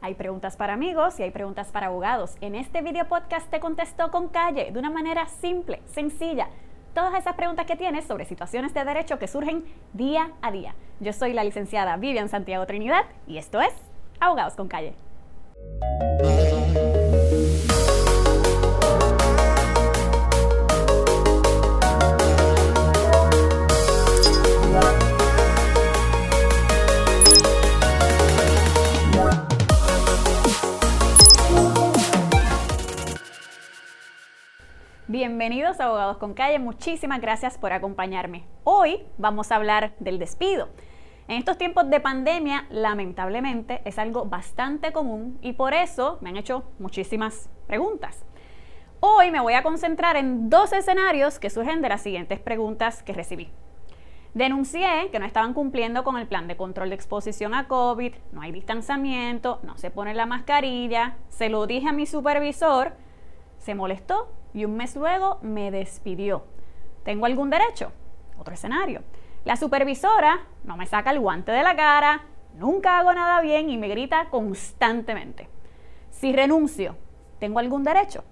Hay preguntas para amigos y hay preguntas para abogados. En este video podcast te contesto con calle, de una manera simple, sencilla. Todas esas preguntas que tienes sobre situaciones de derecho que surgen día a día. Yo soy la licenciada Vivian Santiago Trinidad y esto es Abogados con Calle. Bienvenidos a Abogados con Calle, muchísimas gracias por acompañarme. Hoy vamos a hablar del despido. En estos tiempos de pandemia, lamentablemente, es algo bastante común y por eso me han hecho muchísimas preguntas. Hoy me voy a concentrar en dos escenarios que surgen de las siguientes preguntas que recibí. Denuncié que no estaban cumpliendo con el plan de control de exposición a COVID, no hay distanciamiento, no se pone la mascarilla, se lo dije a mi supervisor, se molestó y un mes luego me despidió. ¿Tengo algún derecho? Otro escenario. La supervisora no me saca el guante de la cara, nunca hago nada bien y me grita constantemente. Si renuncio, ¿tengo algún derecho?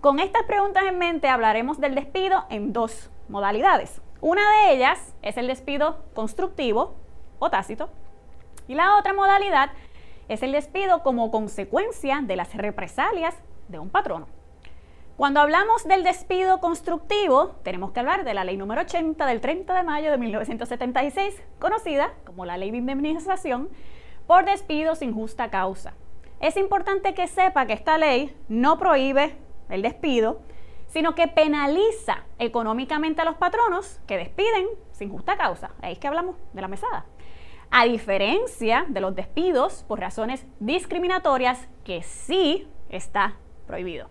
Con estas preguntas en mente hablaremos del despido en dos modalidades. Una de ellas es el despido constructivo o tácito y la otra modalidad es el despido como consecuencia de las represalias de un patrono. Cuando hablamos del despido constructivo, tenemos que hablar de la ley número 80 del 30 de mayo de 1976, conocida como la ley de indemnización por despido sin justa causa. Es importante que sepa que esta ley no prohíbe el despido, sino que penaliza económicamente a los patronos que despiden sin justa causa. Ahí es que hablamos de la mesada. A diferencia de los despidos por razones discriminatorias, que sí está prohibido.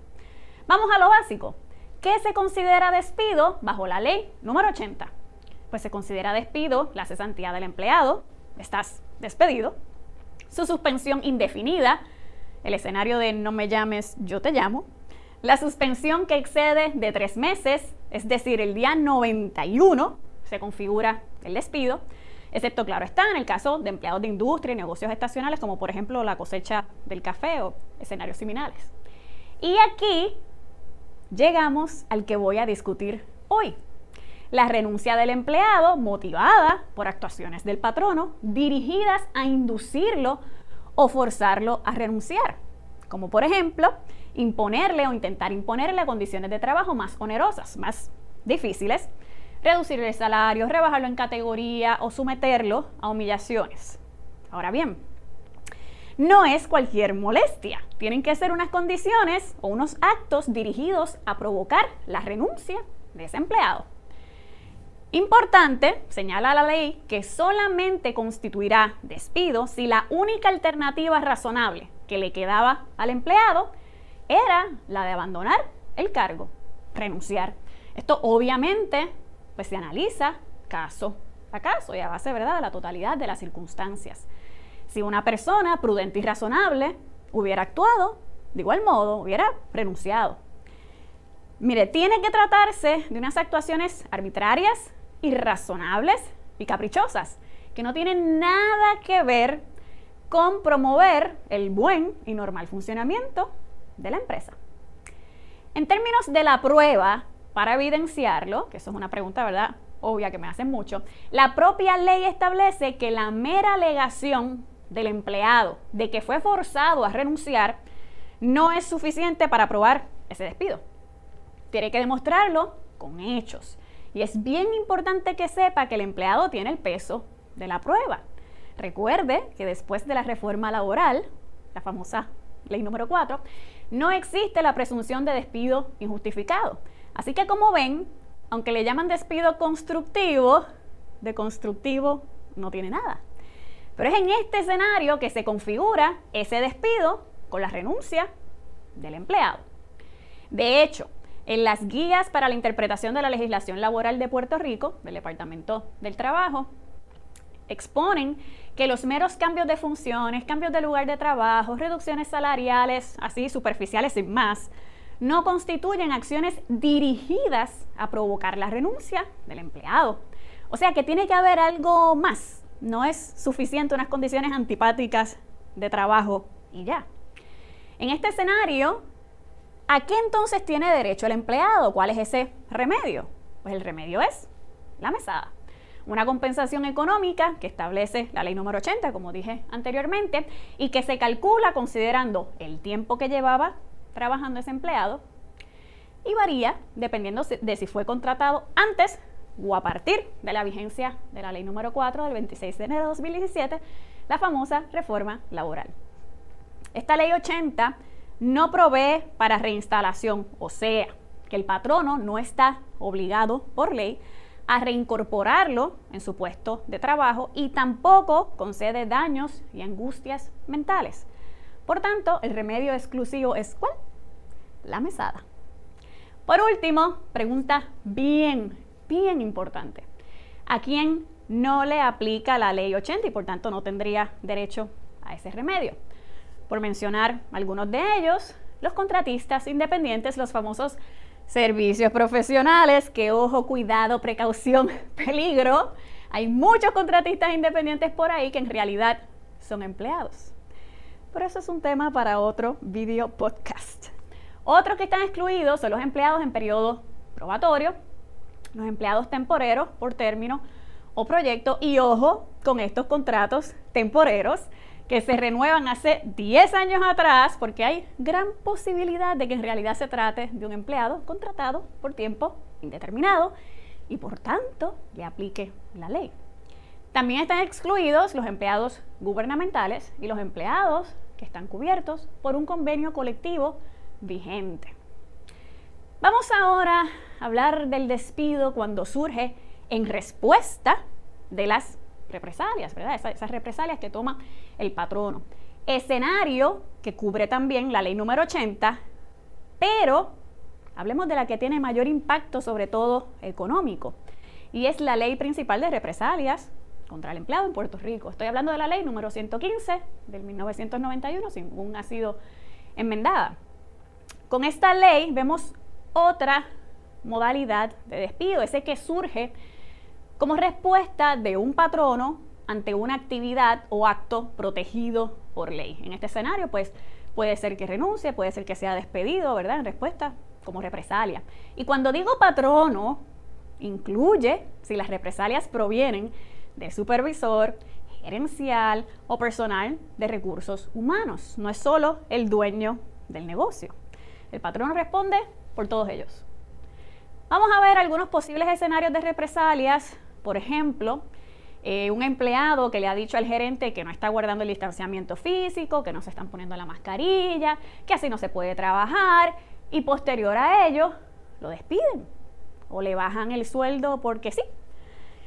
Vamos a lo básico. ¿Qué se considera despido bajo la ley número 80? Pues se considera despido la cesantía del empleado, estás despedido, su suspensión indefinida, el escenario de no me llames, yo te llamo, la suspensión que excede de tres meses, es decir, el día 91 se configura el despido, excepto, claro, está en el caso de empleados de industria y negocios estacionales, como por ejemplo la cosecha del café o escenarios similares. Y aquí llegamos al que voy a discutir hoy. La renuncia del empleado motivada por actuaciones del patrono dirigidas a inducirlo o forzarlo a renunciar, como por ejemplo imponerle o intentar imponerle condiciones de trabajo más onerosas, más difíciles, reducirle el salario, rebajarlo en categoría o someterlo a humillaciones. Ahora bien, no es cualquier molestia. Tienen que ser unas condiciones o unos actos dirigidos a provocar la renuncia de ese empleado. Importante, señala la ley, que solamente constituirá despido si la única alternativa razonable que le quedaba al empleado era la de abandonar el cargo, renunciar. Esto obviamente pues, se analiza caso a caso y a base ¿verdad? de la totalidad de las circunstancias. Si una persona prudente y razonable hubiera actuado, de igual modo, hubiera renunciado. Mire, tiene que tratarse de unas actuaciones arbitrarias, irrazonables y caprichosas, que no tienen nada que ver con promover el buen y normal funcionamiento de la empresa. En términos de la prueba, para evidenciarlo, que eso es una pregunta, ¿verdad? Obvia que me hacen mucho, la propia ley establece que la mera alegación del empleado de que fue forzado a renunciar no es suficiente para probar ese despido. Tiene que demostrarlo con hechos. Y es bien importante que sepa que el empleado tiene el peso de la prueba. Recuerde que después de la reforma laboral, la famosa ley número 4, no existe la presunción de despido injustificado. Así que como ven, aunque le llaman despido constructivo, de constructivo no tiene nada. Pero es en este escenario que se configura ese despido con la renuncia del empleado. De hecho, en las guías para la interpretación de la legislación laboral de Puerto Rico, del Departamento del Trabajo, exponen que los meros cambios de funciones, cambios de lugar de trabajo, reducciones salariales, así superficiales sin más, no constituyen acciones dirigidas a provocar la renuncia del empleado. O sea que tiene que haber algo más no es suficiente unas condiciones antipáticas de trabajo y ya. En este escenario, ¿a qué entonces tiene derecho el empleado? ¿Cuál es ese remedio? Pues el remedio es la mesada. Una compensación económica que establece la ley número 80, como dije anteriormente, y que se calcula considerando el tiempo que llevaba trabajando ese empleado y varía dependiendo de si fue contratado antes o a partir de la vigencia de la ley número 4 del 26 de enero de 2017, la famosa reforma laboral. Esta ley 80 no provee para reinstalación, o sea, que el patrono no está obligado por ley a reincorporarlo en su puesto de trabajo y tampoco concede daños y angustias mentales. Por tanto, el remedio exclusivo es ¿cuál? La mesada. Por último, pregunta bien, bien importante. ¿A quién no le aplica la ley 80 y por tanto no tendría derecho a ese remedio? Por mencionar algunos de ellos, los contratistas independientes, los famosos servicios profesionales, que ojo, cuidado, precaución, peligro. Hay muchos contratistas independientes por ahí que en realidad son empleados. Pero eso es un tema para otro video podcast. Otros que están excluidos son los empleados en periodo probatorio, los empleados temporeros por término o proyecto y ojo con estos contratos temporeros que se renuevan hace 10 años atrás porque hay gran posibilidad de que en realidad se trate de un empleado contratado por tiempo indeterminado y por tanto le aplique la ley. También están excluidos los empleados gubernamentales y los empleados que están cubiertos por un convenio colectivo vigente. Vamos ahora a hablar del despido cuando surge en respuesta de las represalias, ¿verdad? Esas, represalias que toma el patrono. Escenario que cubre también la ley número 80, pero hablemos de la que tiene mayor impacto, sobre todo económico, y es la ley principal de represalias contra el empleado en Puerto Rico. Estoy hablando de la ley número 115 del 1991, según ha sido enmendada. Con esta ley vemos otra modalidad de despido, ese que surge como respuesta de un patrono ante una actividad o acto protegido por ley. En este escenario, pues puede ser que renuncie, puede ser que sea despedido, ¿verdad? En respuesta como represalia. Y cuando digo patrono, incluye si las represalias provienen del supervisor, gerencial o personal de recursos humanos. No es solo el dueño del negocio. El patrón responde por todos ellos. Vamos a ver algunos posibles escenarios de represalias. Por ejemplo, eh, un empleado que le ha dicho al gerente que no está guardando el distanciamiento físico, que no se están poniendo la mascarilla, que así no se puede trabajar y posterior a ello lo despiden o le bajan el sueldo porque sí.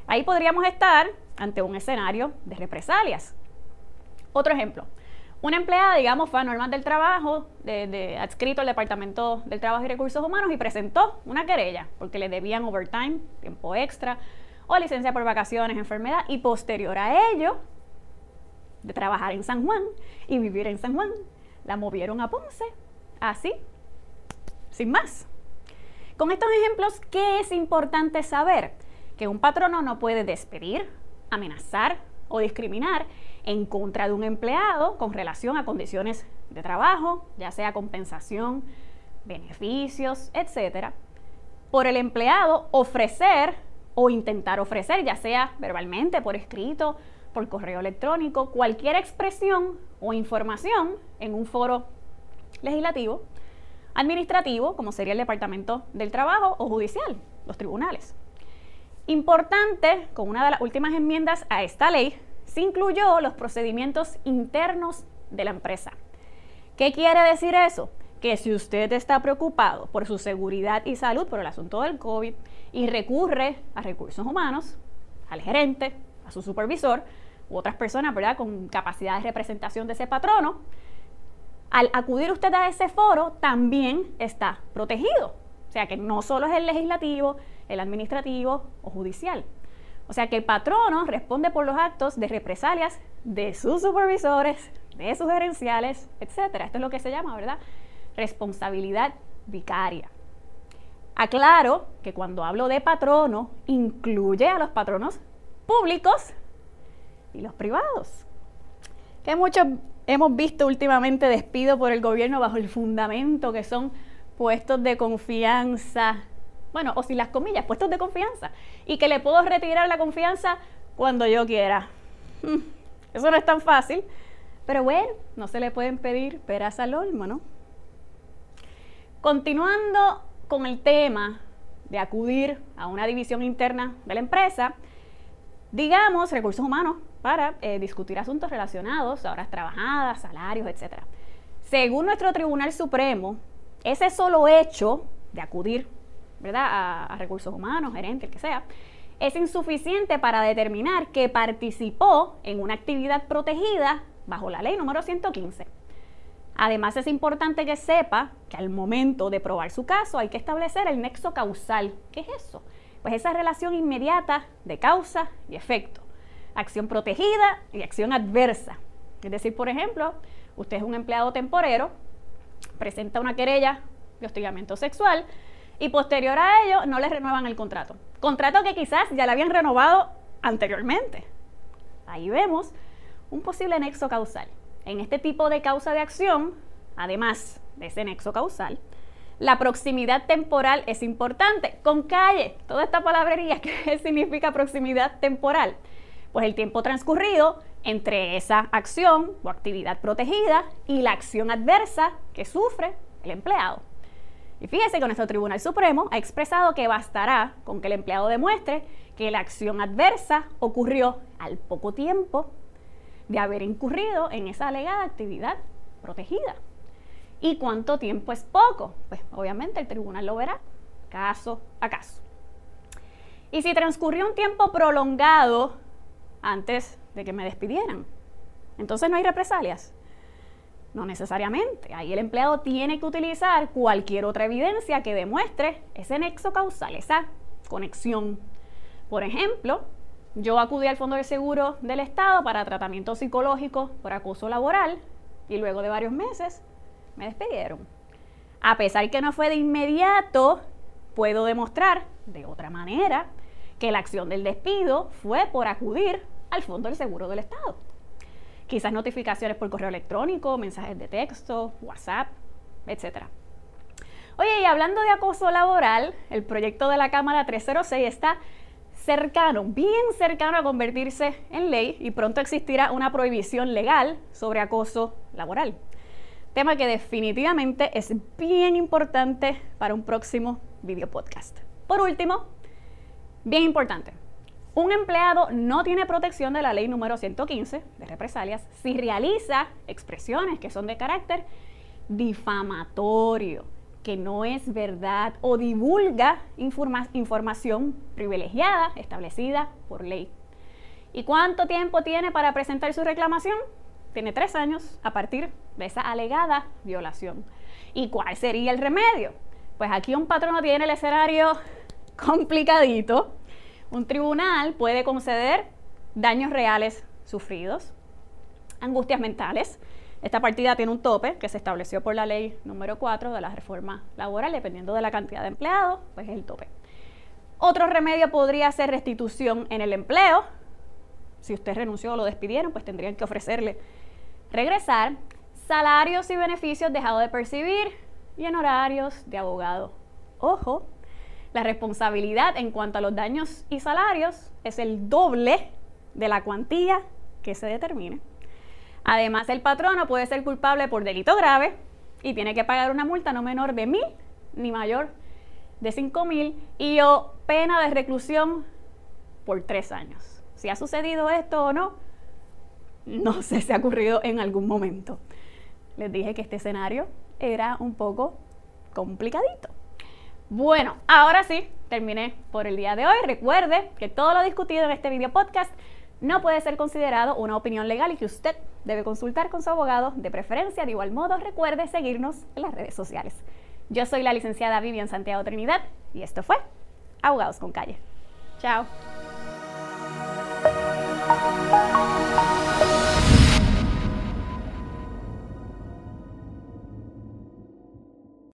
Ahí podríamos estar ante un escenario de represalias. Otro ejemplo, una empleada, digamos, fue a normas del trabajo, de, adscrito al Departamento del Trabajo y Recursos Humanos y presentó una querella porque le debían overtime, tiempo extra, o licencia por vacaciones, enfermedad, y posterior a ello, de trabajar en San Juan y vivir en San Juan, la movieron a Ponce, así, sin más. Con estos ejemplos, ¿qué es importante saber? Que un patrono no puede despedir, amenazar o discriminar en contra de un empleado con relación a condiciones de trabajo, ya sea compensación, beneficios, etcétera, por el empleado ofrecer o intentar ofrecer, ya sea verbalmente, por escrito, por correo electrónico, cualquier expresión o información en un foro legislativo, administrativo, como sería el Departamento del Trabajo, o judicial, los tribunales. Importante, con una de las últimas enmiendas a esta ley, se incluyó los procedimientos internos de la empresa. ¿Qué quiere decir eso? Que si usted está preocupado por su seguridad y salud por el asunto del COVID y recurre a recursos humanos, al gerente, a su supervisor u otras personas ¿verdad? con capacidad de representación de ese patrono, al acudir usted a ese foro también está protegido. O sea que no solo es el legislativo, el administrativo o judicial. O sea que el patrono responde por los actos de represalias de sus supervisores, de sus gerenciales, etc. Esto es lo que se llama, ¿verdad? Responsabilidad vicaria. Aclaro que cuando hablo de patrono, incluye a los patronos públicos y los privados. Que muchos hemos visto últimamente despido por el gobierno bajo el fundamento que son puestos de confianza, bueno, o si las comillas, puestos de confianza, y que le puedo retirar la confianza cuando yo quiera. Hmm, eso no es tan fácil, pero bueno, no se le pueden pedir peras al olmo, ¿no? Continuando con el tema de acudir a una división interna de la empresa, digamos recursos humanos, para eh, discutir asuntos relacionados a horas trabajadas, salarios, etc. Según nuestro Tribunal Supremo, ese solo hecho de acudir ¿verdad? A, recursos humanos, gerente, el que sea, es insuficiente para determinar que participó en una actividad protegida bajo la ley número 115. Además, es importante que sepa que al momento de probar su caso hay que establecer el nexo causal. ¿Qué es eso? Pues esa relación inmediata de causa y efecto acción protegida y acción adversa. Es decir, por ejemplo, usted es un empleado temporero, presenta una querella de hostigamiento sexual y posterior a ello no le renuevan el contrato. Contrato que quizás ya le habían renovado anteriormente. Ahí vemos un posible nexo causal. En este tipo de causa de acción, además de ese nexo causal, la proximidad temporal es importante. Con calle, toda esta palabrería, ¿qué significa proximidad temporal? pues el tiempo transcurrido entre esa acción o actividad protegida y la acción adversa que sufre el empleado. Y fíjese que nuestro Tribunal Supremo ha expresado que bastará con que el empleado demuestre que la acción adversa ocurrió al poco tiempo de haber incurrido en esa alegada actividad protegida. ¿Y cuánto tiempo es poco? Pues obviamente el tribunal lo verá caso a caso. Y si transcurrió un tiempo prolongado antes de que me despidieran. Entonces no hay represalias. No necesariamente. Ahí el empleado tiene que utilizar cualquier otra evidencia que demuestre ese nexo causal, esa conexión. Por ejemplo, yo acudí al Fondo de Seguro del Estado para tratamiento psicológico por acoso laboral y luego de varios meses me despidieron. A pesar que no fue de inmediato, puedo demostrar de otra manera que la acción del despido fue por acudir al Fondo del Seguro del Estado. Quizás notificaciones por correo electrónico, mensajes de texto, WhatsApp, etc. Oye, y hablando de acoso laboral, el proyecto de la Cámara 306 está cercano, bien cercano a convertirse en ley y pronto existirá una prohibición legal sobre acoso laboral. Tema que definitivamente es bien importante para un próximo video podcast. Por último, bien importante, un empleado no tiene protección de la ley número 115 de represalias si realiza expresiones que son de carácter difamatorio, que no es verdad o divulga información privilegiada establecida por ley. ¿Y cuánto tiempo tiene para presentar su reclamación? Tiene tres años a partir de esa alegada violación. ¿Y cuál sería el remedio? Pues aquí un patrono tiene el escenario complicadito un tribunal puede conceder daños reales sufridos, angustias mentales. Esta partida tiene un tope que se estableció por la ley número 4 de la reforma laboral, dependiendo de la cantidad de empleados, pues es el tope. Otro remedio podría ser restitución en el empleo. Si usted renunció o lo despidieron, pues tendrían que ofrecerle regresar. Salarios y beneficios dejados de percibir y en horarios de abogado. Ojo, la responsabilidad en cuanto a los daños y salarios es el doble de la cuantía que se determine. Además, el patrono puede ser culpable por delito grave y tiene que pagar una multa no menor de mil ni mayor de cinco mil y o pena de reclusión por tres años. Si ha sucedido esto o no, no sé si ha ocurrido en algún momento. Les dije que este escenario era un poco complicadito. Bueno, ahora sí, terminé por el día de hoy. Recuerde que todo lo discutido en este video podcast no puede ser considerado una opinión legal y que usted debe consultar con su abogado de preferencia. De igual modo, recuerde seguirnos en las redes sociales. Yo soy la licenciada Vivian Santiago Trinidad y esto fue Abogados con Calle. Chao.